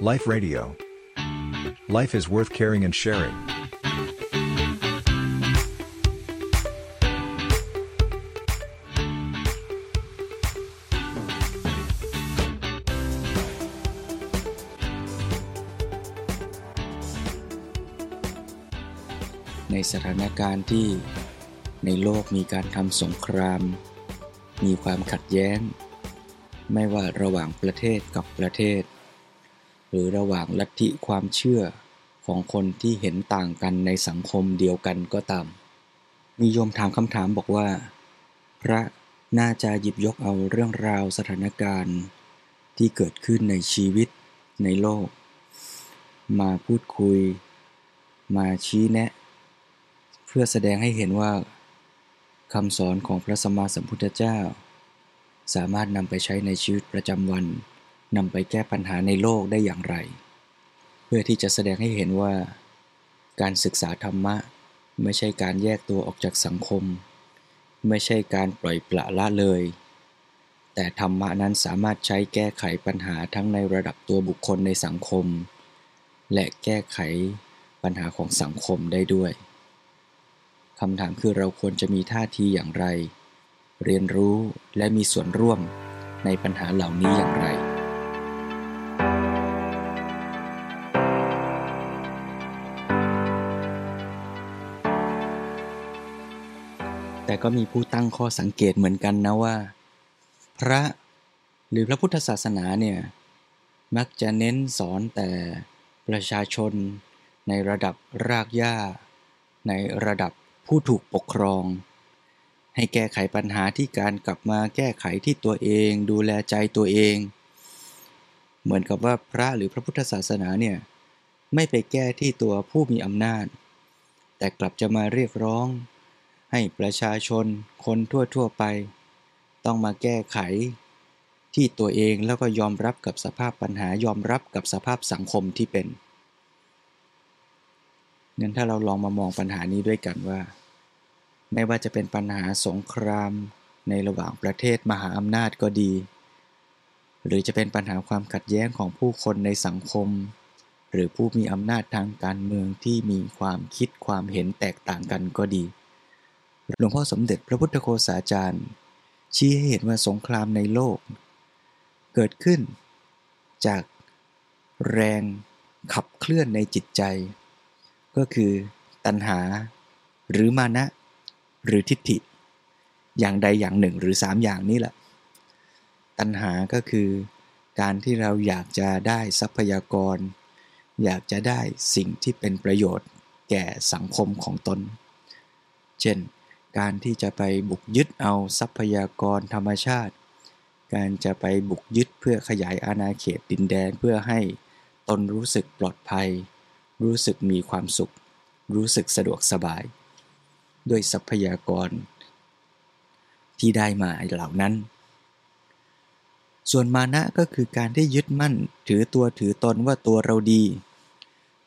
Life Radio. Life is worth caring and sharing. ในสถานการณ์ที่ในโลกมีการทำสงคราม มีความขัดแย้ง ไม่ว่าระหว่างประเทศกับประเทศ รือระหว่างลัทธิความเชื่อของคนที่เห็นต่างกันในสังคมเดียวกันก็ตาม มีโยมถามคำถามบอกว่า พระน่าจะหยิบยกเอาเรื่องราวสถานการณ์ ที่เกิดขึ้นในชีวิตในโลก มาพูดคุย มาชี้แนะ เพื่อแสดงให้เห็นว่าคำสอนของพระสัมมาสัมพุทธเจ้า สามารถนำไปใช้ในชีวิตประจำวัน นำไปแก้ปัญหาในโลกได้อย่างไร เพื่อที่จะแสดงให้เห็นว่า การศึกษาธรรมะ ไม่ใช่การแยกตัวออกจากสังคม ไม่ใช่การปล่อยปละละเลย แต่ธรรมะนั้นสามารถใช้แก้ไขปัญหาทั้งในระดับตัวบุคคลในสังคม และแก้ไขปัญหาของสังคมได้ด้วยคำถามคือเราควรจะมีท่าทีอย่างไร เรียนรู้และมีส่วนร่วมในปัญหาเหล่านี้อย่างไร ก็มีผู้ตั้งข้อสังเกตเหมือนกันนะว่า พระหรือพระพุทธศาสนาเนี่ยมักจะเน้นสอนแต่ประชาชน ในระดับรากหญ้า ในระดับผู้ถูกปกครอง ให้แก้ไขปัญหาที่การกลับมาแก้ไขที่ตัวเอง ดูแลใจตัวเอง เหมือนกับว่าพระหรือพระพุทธศาสนาเนี่ยไม่ไปแก้ที่ตัวผู้มีอำนาจ แต่กลับจะมาเรียกร้อง ให้ประชาชนคนทั่วๆไป ต้องมาแก้ไข ที่ตัวเองแล้วก็ยอมรับกับสภาพปัญหายอมรับกับสภาพสังคมที่เป็นงั้นถ้าเราลองมามองปัญหานี้ด้วยกันว่า ไม่ว่าจะเป็นปัญหาสงครามในระหว่างประเทศมหาอำนาจก็ดี หรือจะเป็นปัญหาความขัดแย้งของผู้คนในสังคม หรือผู้มีอำนาจทางการเมืองที่มีความคิดความเห็นแตกต่างกันก็ดี หลวงพ่อสมเด็จพระพุทธโฆษาจารย์ ชี้ให้เห็นว่าสงครามในโลก เกิดขึ้นจากแรงขับเคลื่อนในจิตใจ ก็คือตัณหา หรือมานะ หรือทิฏฐิ อย่างใดอย่างหนึ่งหรือสามอย่างนี้แหละ ตัณหาก็คือการที่เราอยากจะได้ทรัพยากร อยากจะได้สิ่งที่เป็นประโยชน์แก่สังคมของตน เช่น การที่จะไปบุกยึดเอาทรัพยากรธรรมชาติ การจะไปบุกยึดเพื่อขยายอาณาเขตดินแดนเพื่อให้ตนรู้สึกปลอดภัย รู้สึกมีความสุข รู้สึกสะดวกสบาย ด้วยทรัพยากร ที่ได้มาเหล่านั้น ส่วนมานะก็คือการที่ยึดมั่น ถือตัวถือตนว่าตัวเราดี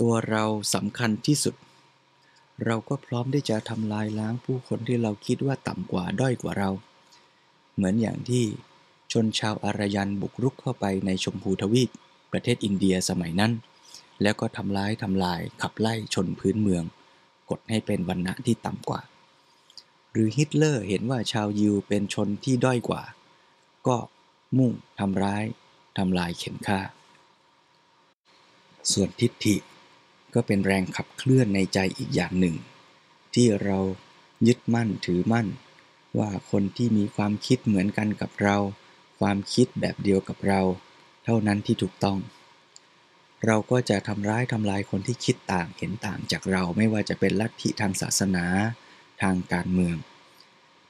ตัวเราสำคัญที่สุด เราก็พร้อมที่จะทำลายล้างผู้คนที่เราคิดว่าต่ำกว่าด้อยกว่าเรา เหมือนอย่างที่ชนชาวอารยันบุกรุกเข้าไปในชมพูทวีป ประเทศอินเดียสมัยนั้น แล้วก็ทำร้ายทำลายขับไล่ชนพื้นเมือง กดให้เป็นวรรณะที่ต่ำกว่า หรือฮิตเลอร์เห็นว่าชาวยิวเป็นชนที่ด้อยกว่า ก็มุ่งทำร้ายทำลายเข็นฆ่า ส่วนทิฏฐิ ก็เป็นแรงขับเคลื่อนในใจอีกอย่างหนึ่ง ที่เรายึดมั่นถือมั่น ว่าคนที่มีความคิดเหมือนกันกับเรา ความคิดแบบเดียวกับเรา เท่านั้นที่ถูกต้อง เราก็จะทำร้ายทำลายคนที่คิดต่างเห็นต่างจากเราไม่ว่าจะเป็นลัทธิทางศาสนา ทางการเมือง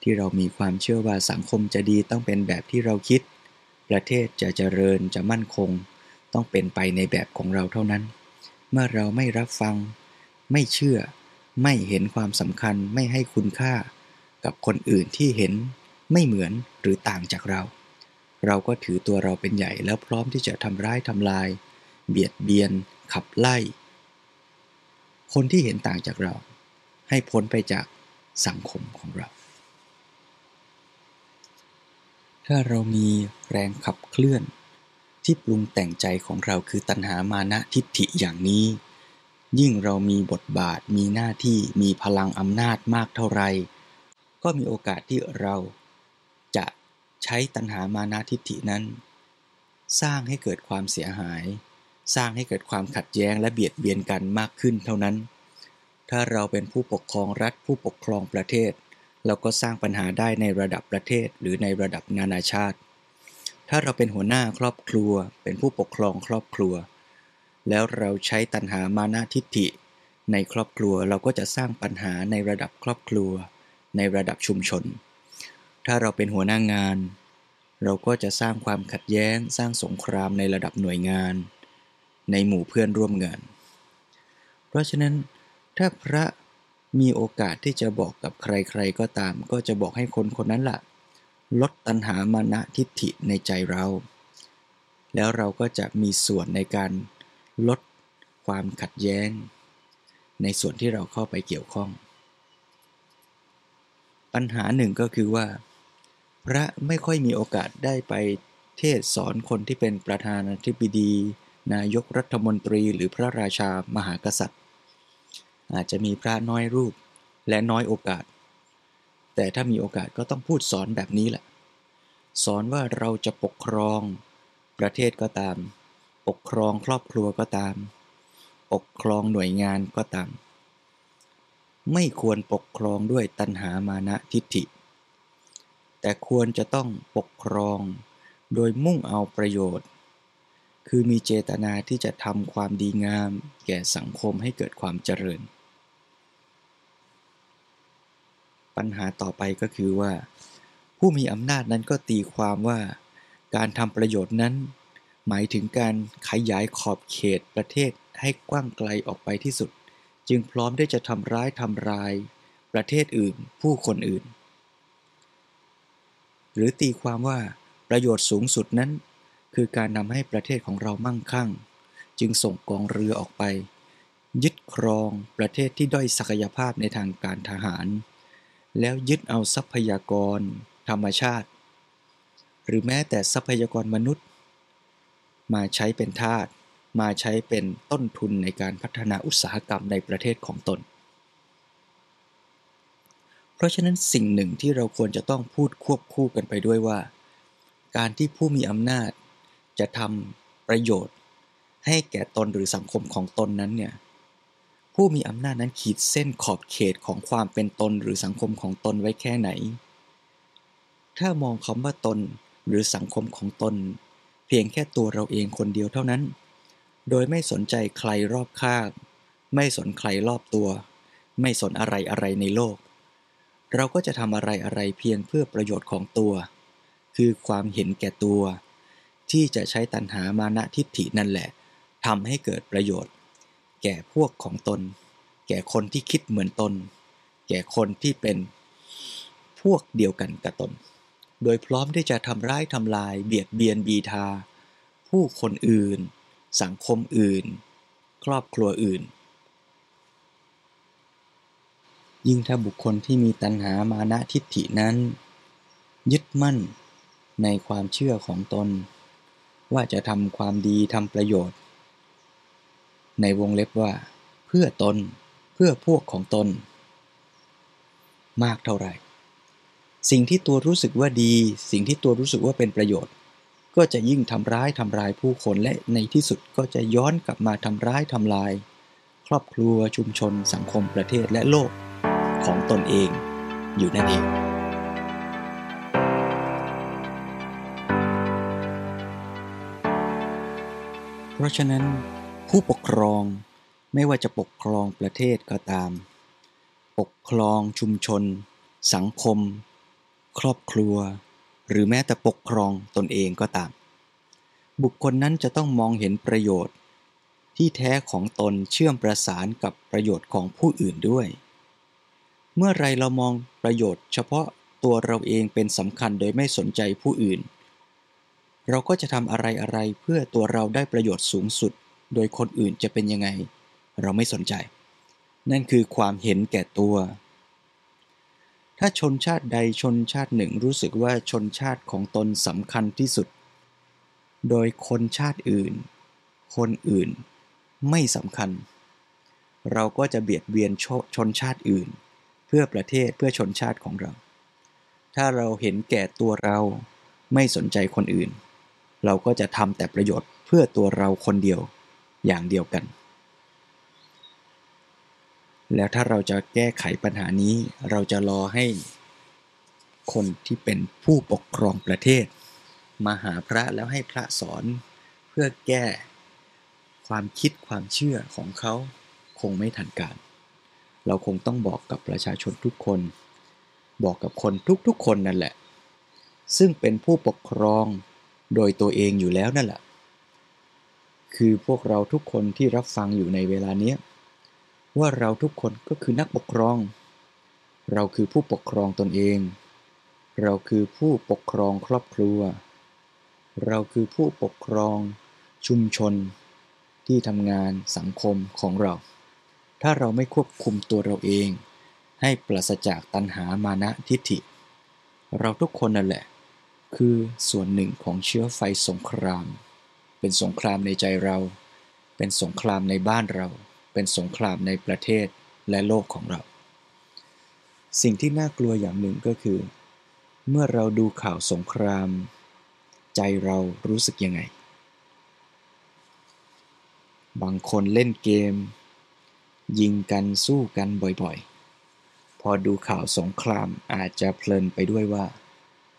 ที่เรามีความเชื่อว่าสังคมจะดีต้องเป็นแบบที่เราคิด ประเทศจะเจริญจะมั่นคง ต้องเป็นไปในแบบของเราเท่านั้น เมื่อเราไม่รับฟัง ไม่เชื่อ ไม่เห็นความสำคัญไม่ให้คุณค่า กับคนอื่นที่เห็นไม่เหมือนหรือต่างจากเรา เราก็ถือตัวเราเป็นใหญ่แล้วพร้อมที่จะทำร้ายทำลาย เบียดเบียน ขับไล่ คนที่เห็นต่างจากเรา ให้พ้นไปจากสังคมของเรา ถ้าเรามีแรงขับเคลื่อน ที่ปรุงแต่งใจของเราคือตัณหามานะทิฏฐิอย่างนี้ ยิ่งเรามีบทบาทมีหน้าที่มีพลังอำนาจมากเท่าไร ก็มีโอกาสที่เราจะใช้ตัณหามานะทิฏฐินั้น สร้างให้เกิดความเสียหาย สร้างให้เกิดความขัดแย้งและเบียดเบียนกันมากขึ้นเท่านั้น ถ้าเราเป็นผู้ปกครองรัฐผู้ปกครองประเทศ เราก็สร้างปัญหาได้ในระดับประเทศหรือในระดับนานาชาติ ถ้าเราเป็นหัวหน้าครอบครัว เป็นผู้ปกครองครอบครัว แล้วเราใช้ตัณหามานะทิฏฐิ ในครอบครัวเราก็จะสร้างปัญหาในระดับครอบครัว ในระดับชุมชน ถ้าเราเป็นหัวหน้างาน เราก็จะสร้างความขัดแย้ง สร้างสงครามในระดับหน่วยงาน ในหมู่เพื่อนร่วมงาน เพราะฉะนั้น ถ้าพระมีโอกาสที่จะบอกกับใครๆก็ตาม ก็จะบอกให้คนคนนั้นละ่ะ ลดตัณหามานะทิฏฐิในใจเรา แล้วเราก็จะมีส่วนในการลดความขัดแย้ง ในส่วนที่เราเข้าไปเกี่ยวข้อง ปัญหาหนึ่งก็คือว่า พระไม่ค่อยมีโอกาสได้ไปเทศสอนคนที่เป็นประธานาธิบดี นายกรัฐมนตรีหรือพระราชามหากษัตริย์ อาจจะมีพระน้อยรูปและน้อยโอกาส แต่ถ้ามีโอกาสก็ต้องพูดสอนแบบนี้แหละ สอนว่าเราจะปกครอง ประเทศก็ตาม ปกครองครอบครัวก็ตาม ปกครองหน่วยงานก็ตาม ไม่ควรปกครองด้วยตัณหามานะทิฏฐิ แต่ควรจะต้องปกครอง โดยมุ่งเอาประโยชน์ คือมีเจตนาที่จะทำความดีงาม แก่สังคมให้เกิดความเจริญ ปัญหาต่อไปก็คือว่า ผู้มีอำนาจนั้นก็ตีความว่า การทำประโยชน์นั้น หมายถึงการขยายขอบเขตประเทศให้กว้างไกลออกไปที่สุด จึงพร้อมได้จะทำร้ายทำลาย ประเทศอื่น ผู้คนอื่น หรือตีความว่าประโยชน์สูงสุดนั้น คือการนำให้ประเทศของเรามั่งคั่ง จึงส่งกองเรือออกไป ยึดครองประเทศที่ด้อยศักยภาพในทางการทหาร แล้วยึดเอาทรัพยากรธรรมชาติ หรือแม้แต่ทรัพยากรมนุษย์ มาใช้เป็นทาสมาใช้เป็นต้นทุนในการพัฒนาอุตสาหกรรมในประเทศของตน เพราะฉะนั้นสิ่งหนึ่งที่เราควรจะต้องพูดควบคู่กันไปด้วยว่า การที่ผู้มีอำนาจ จะทำประโยชน์ ให้แก่ตนหรือสังคมของตนนั้นเนี่ย ผู้มีอำนาจนั้นขีดเส้นขอบเขตของความเป็นตนหรือสังคมของตนไว้แค่ไหน ถ้ามองคำว่าตนหรือสังคมของตน เพียงแค่ตัวเราเองคนเดียวเท่านั้น โดยไม่สนใจใครรอบข้าง ไม่สนใครรอบตัว ไม่สนอะไรอะไรในโลก เราก็จะทำอะไรอะไรเพียงเพื่อประโยชน์ของตัว คือความเห็นแก่ตัว ที่จะใช้ตัณหามานะทิฏฐินั่นแหละทำให้เกิดประโยชน์ แก่พวกของตน แก่คนที่คิดเหมือนตน แก่คนที่เป็นพวกเดียวกันกับตน โดยพร้อมที่จะทำร้ายทำลายเบียดเบียนบีทา ผู้คนอื่น สังคมอื่น ครอบครัวอื่น ยิ่งถ้าบุคคลที่มีตัณหามานะทิฏฐินั้น ยึดมั่นในความเชื่อของตน ว่าจะทำความดีทำประโยชน์ ในวงเล็บว่า เพื่อตน เพื่อพวกของตน มากเท่าไหร่ สิ่งที่ตัวรู้สึกว่าดี สิ่งที่ตัวรู้สึกว่าเป็นประโยชน์ ก็จะยิ่งทำร้ายทำลายผู้คนและในที่สุดก็จะย้อนกลับมาทำร้ายทำลาย ครอบครัวชุมชน สังคมประเทศและโลกของตนเองอยู่นั่นเองเพราะฉะนั้น ผู้ปกครองไม่ว่าจะปกครองประเทศก็ตาม ปกครองชุมชน สังคม ครอบครัว หรือแม้แต่ปกครองตนเองก็ตาม บุคคลนั้นจะต้องมองเห็นประโยชน์ ที่แท้ของตนเชื่อมประสานกับประโยชน์ของผู้อื่นด้วย เมื่อไรเรามองประโยชน์ เฉพาะตัวเราเองเป็นสำคัญโดยไม่สนใจผู้อื่น เราก็จะทำอะไรอะไรเพื่อตัวเราได้ประโยชน์สูงสุด โดยคนอื่นจะเป็นยังไง เราไม่สนใจ นั่นคือความเห็นแก่ตัว ถ้าชนชาติใดชนชาติหนึ่งรู้สึกว่าชนชาติของตนสำคัญที่สุด โดยคนชาติอื่น คนอื่นไม่สำคัญ เราก็จะเบียดเบียนชชนชาติอื่น เพื่อประเทศเพื่อชนชาติของเรา ถ้าเราเห็นแก่ตัวเราไม่สนใจคนอื่น เราก็จะทำแต่ประโยชน์เพื่อตัวเราคนเดียว อย่างเดียวกัน แล้วถ้าเราจะแก้ไขปัญหานี้เราจะรอให้คนที่เป็นผู้ปกครองประเทศ มาหาพระแล้วให้พระสอนเพื่อแก้ความคิดความเชื่อของเขาคงไม่ทันการ เราคงต้องบอกกับประชาชนทุกคน บอกกับคนทุกๆคนนั่นแหละ ซึ่งเป็นผู้ปกครองโดยตัวเองอยู่แล้วนั่นแหละ คือพวกเราทุกคนที่รับฟังอยู่ในเวลาเนี้ยว่าเราทุกคนก็คือนักปกครอง เราคือผู้ปกครองตนเอง เราคือผู้ปกครองครอบครัว เราคือผู้ปกครอง ชุมชน ที่ทำงานสังคมของเรา ถ้าเราไม่ควบคุมตัวเราเอง ให้ปราศจากตัณหามานะทิฏฐิ เราทุกคนนั่นแหละ คือส่วนหนึ่งของเชื้อไฟสงคราม เป็นสงครามในใจเรา เป็นสงครามในบ้านเรา เป็นสงครามในประเทศและโลกของเรา สิ่งที่น่ากลัวอย่างหนึ่งก็คือ เมื่อเราดูข่าวสงคราม ใจเรารู้สึกยังไง บางคนเล่นเกม ยิงกันสู้กันบ่อยๆ พอดูข่าวสงครามอาจจะเพลินไปด้วยว่า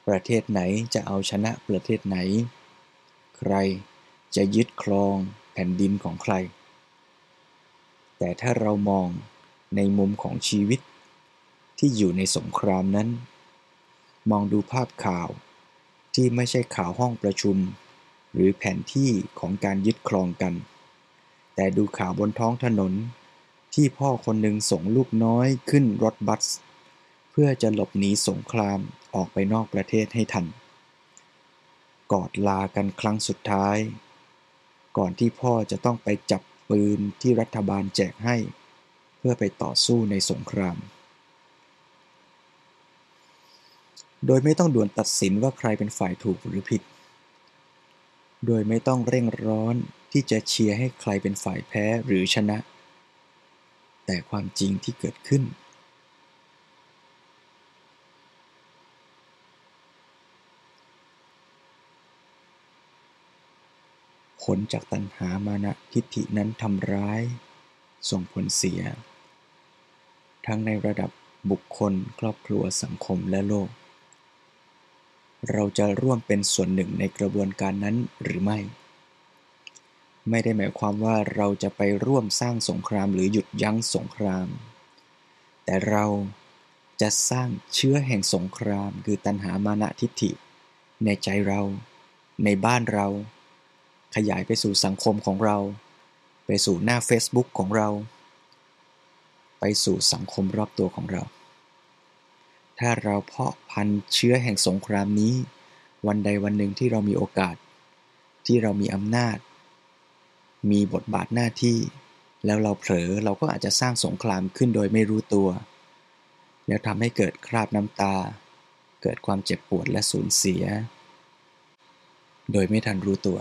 ประเทศไหนจะเอาชนะประเทศไหน ใคร จะยึดครองแผ่นดินของใคร แต่ถ้าเรามองในมุมของชีวิตที่อยู่ในสงครามนั้น มองดูภาพข่าวที่ไม่ใช่ข่าวห้องประชุม หรือแผนที่ของการยึดครองกัน แต่ดูข่าวบนท้องถนน ที่พ่อคนหนึ่งส่งลูกน้อยขึ้นรถบัส เพื่อจะหลบหนีสงครามออกไปนอกประเทศให้ทัน กอดลากันครั้งสุดท้าย ก่อนที่พ่อจะต้องไปจับปืนที่รัฐบาลแจกให้ เพื่อไปต่อสู้ในสงคราม โดยไม่ต้องด่วนตัดสินว่าใครเป็นฝ่ายถูกหรือผิด โดยไม่ต้องเร่งร้อนที่จะเชียร์ให้ใครเป็นฝ่ายแพ้หรือชนะ แต่ความจริงที่เกิดขึ้น ผลจากตัณหามานะทิฏฐินั้นทำร้าย ส่งผลเสีย ทั้งในระดับบุคคลครอบครัวสังคมและโลก เราจะร่วมเป็นส่วนหนึ่งในกระบวนการนั้นหรือไม่ ไม่ได้หมายความว่าเราจะไปร่วมสร้างสงครามหรือหยุดยั้งสงคราม แต่เราจะสร้างเชื้อแห่งสงครามคือตัณหามานะทิฏฐิ ในใจเรา ในบ้านเรา ขยายไปสู่สังคมของเรา ไปสู่หน้า Facebook ของเรา ไปสู่สังคมรอบตัวของเรา ถ้าเราเพาะพันธุ์เชื้อแห่งสงครามนี้ วันใดวันหนึ่งที่เรามีโอกาส ที่เรามีอำนาจ มีบทบาทหน้าที่ แล้วเราเผลอเราก็อาจจะสร้างสงครามขึ้นโดยไม่รู้ตัว แล้วทำให้เกิดคราบน้ำตา เกิดความเจ็บปวดและสูญเสีย โดยไม่ทันรู้ตัว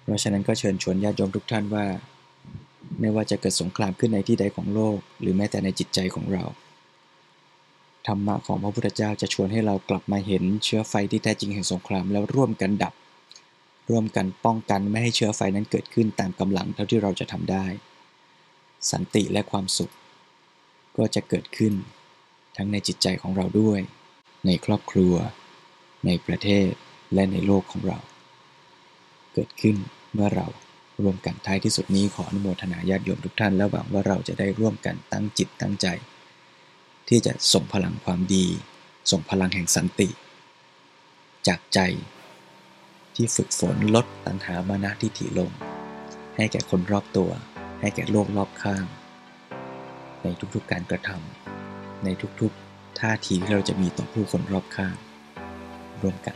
เพ ราะฉะนั้นก็เชิญชวนญาติโยมทุกท่านว่า ไม่ว่าจะเกิดสงครามขึ้นในที่ใดของโลก หรือแม้แต่ในจิตใจของเรา ธรรมะของพระพุทธเจ้าจะชวนให้เรากลับมาเห็นเชื้อไฟที่แท้จริงแห่งสงครามแล้วร่วมกันดับ ร่วมกันป้องกันไม่ให้เชื้อไฟนั้นเกิดขึ้นตามกำลังเท่าที่เราจะทำได้ สันติและความสุข ก็จะเกิดขึ้น ทั้งในจิตใจของเราด้วย ในครอบครัว ในประเทศและในโลกของเรา เกิดขึ้น เมื่อเราร่วมกันท้ายที่สุดนี้ขออนุโมทนาญาติโยมทุกท่านและหวังว่าเราจะได้ร่วมกันตั้งจิตตั้งใจ ที่จะส่งพลังความดี ส่งพลังแห่งสันติ จากใจ ที่ฝึกฝนลดตัณหามานะทิฏฐิลง ให้แก่คนรอบตัว ให้แก่โลกรอบข้าง ในทุกๆการกระทำในทุกๆท่าทีที่เราจะมีต่อผู้คนรอบข้างร่วมกัน